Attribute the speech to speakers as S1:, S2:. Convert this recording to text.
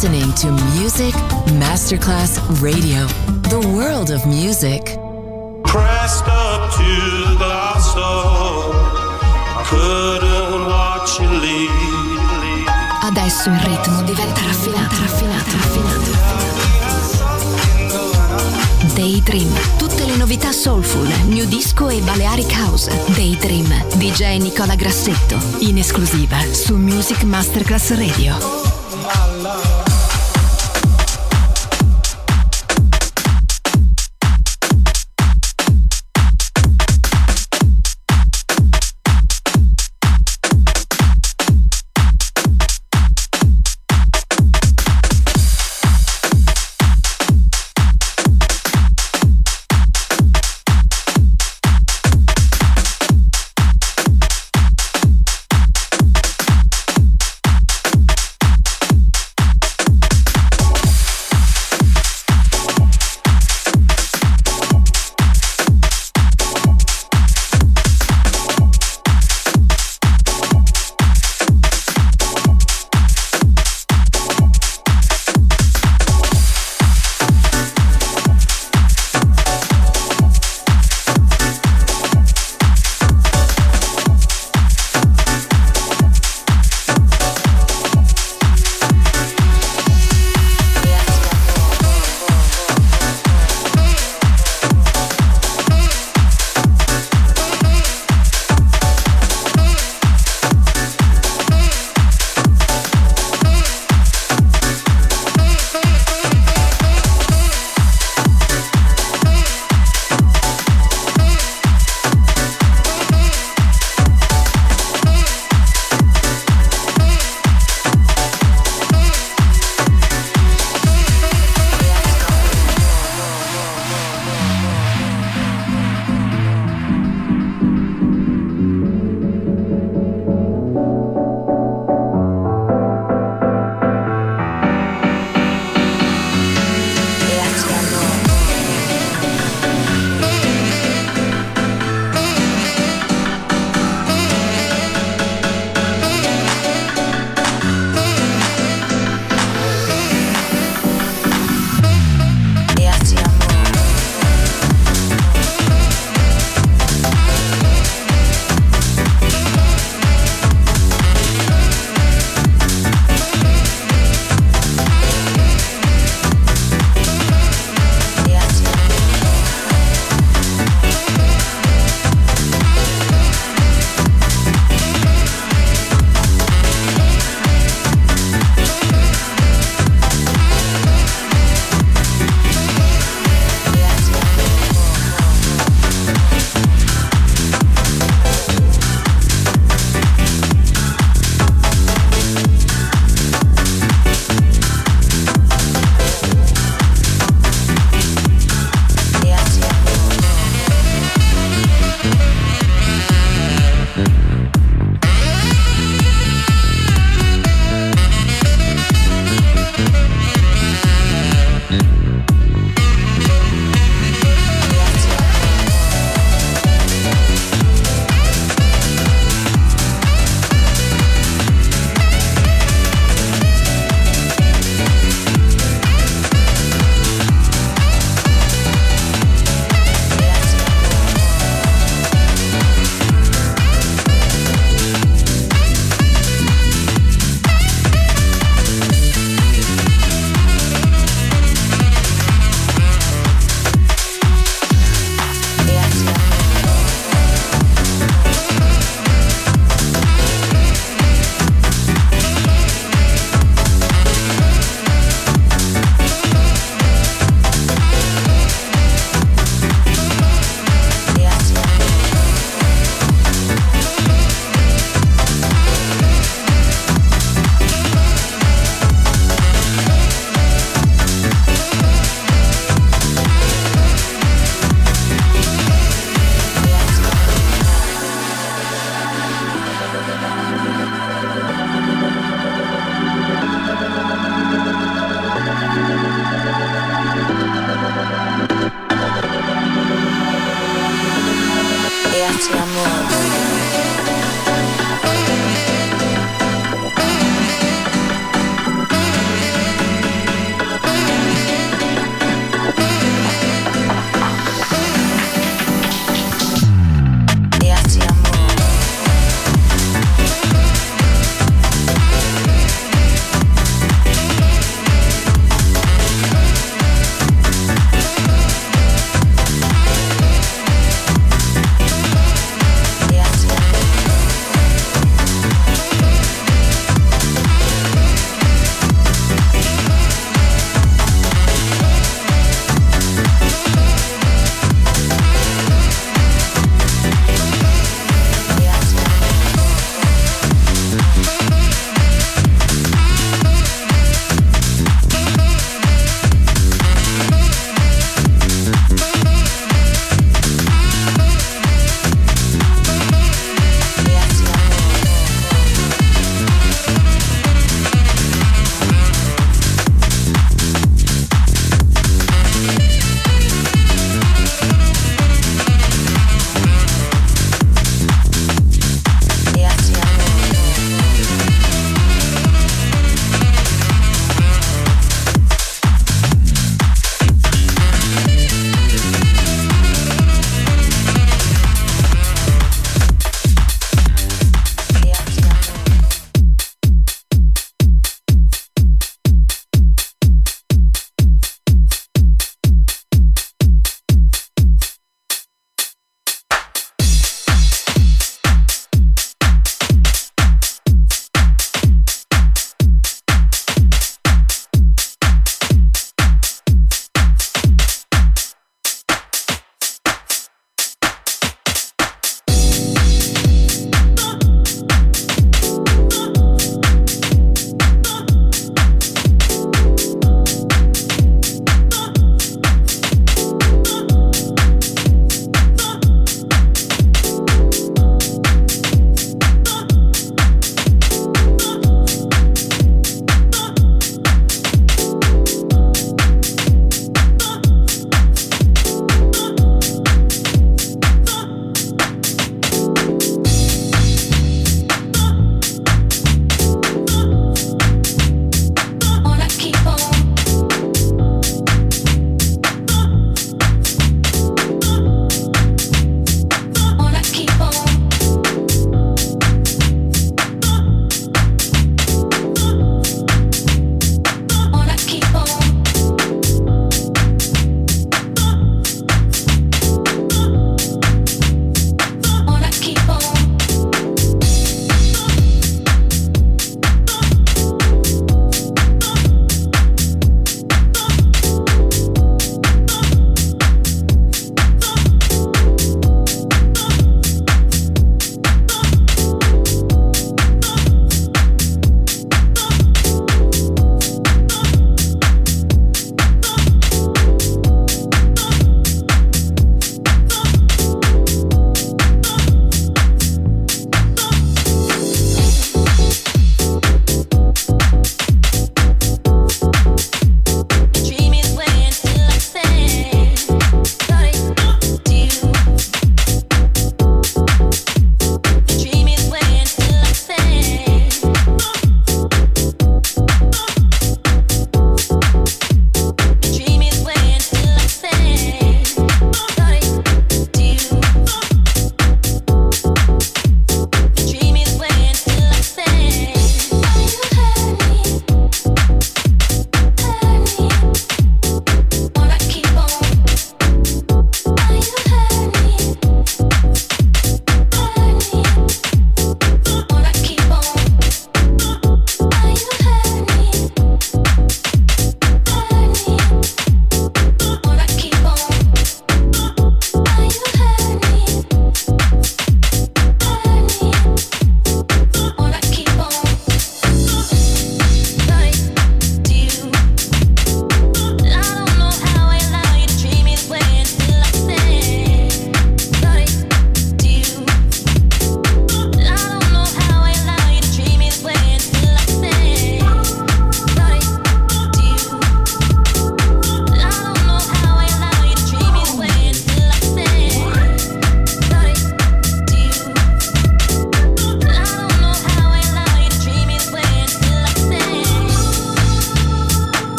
S1: listening to Music Masterclass Radio, the world of music.
S2: Pressed up to the soul, couldn't watch you leave.
S3: Adesso il ritmo diventa raffinato, raffinato, raffinato. Daydream, tutte le novità soulful, new disco e Balearic House. Daydream, DJ Nicola Grassetto, in esclusiva su Music Masterclass Radio.
S4: piedi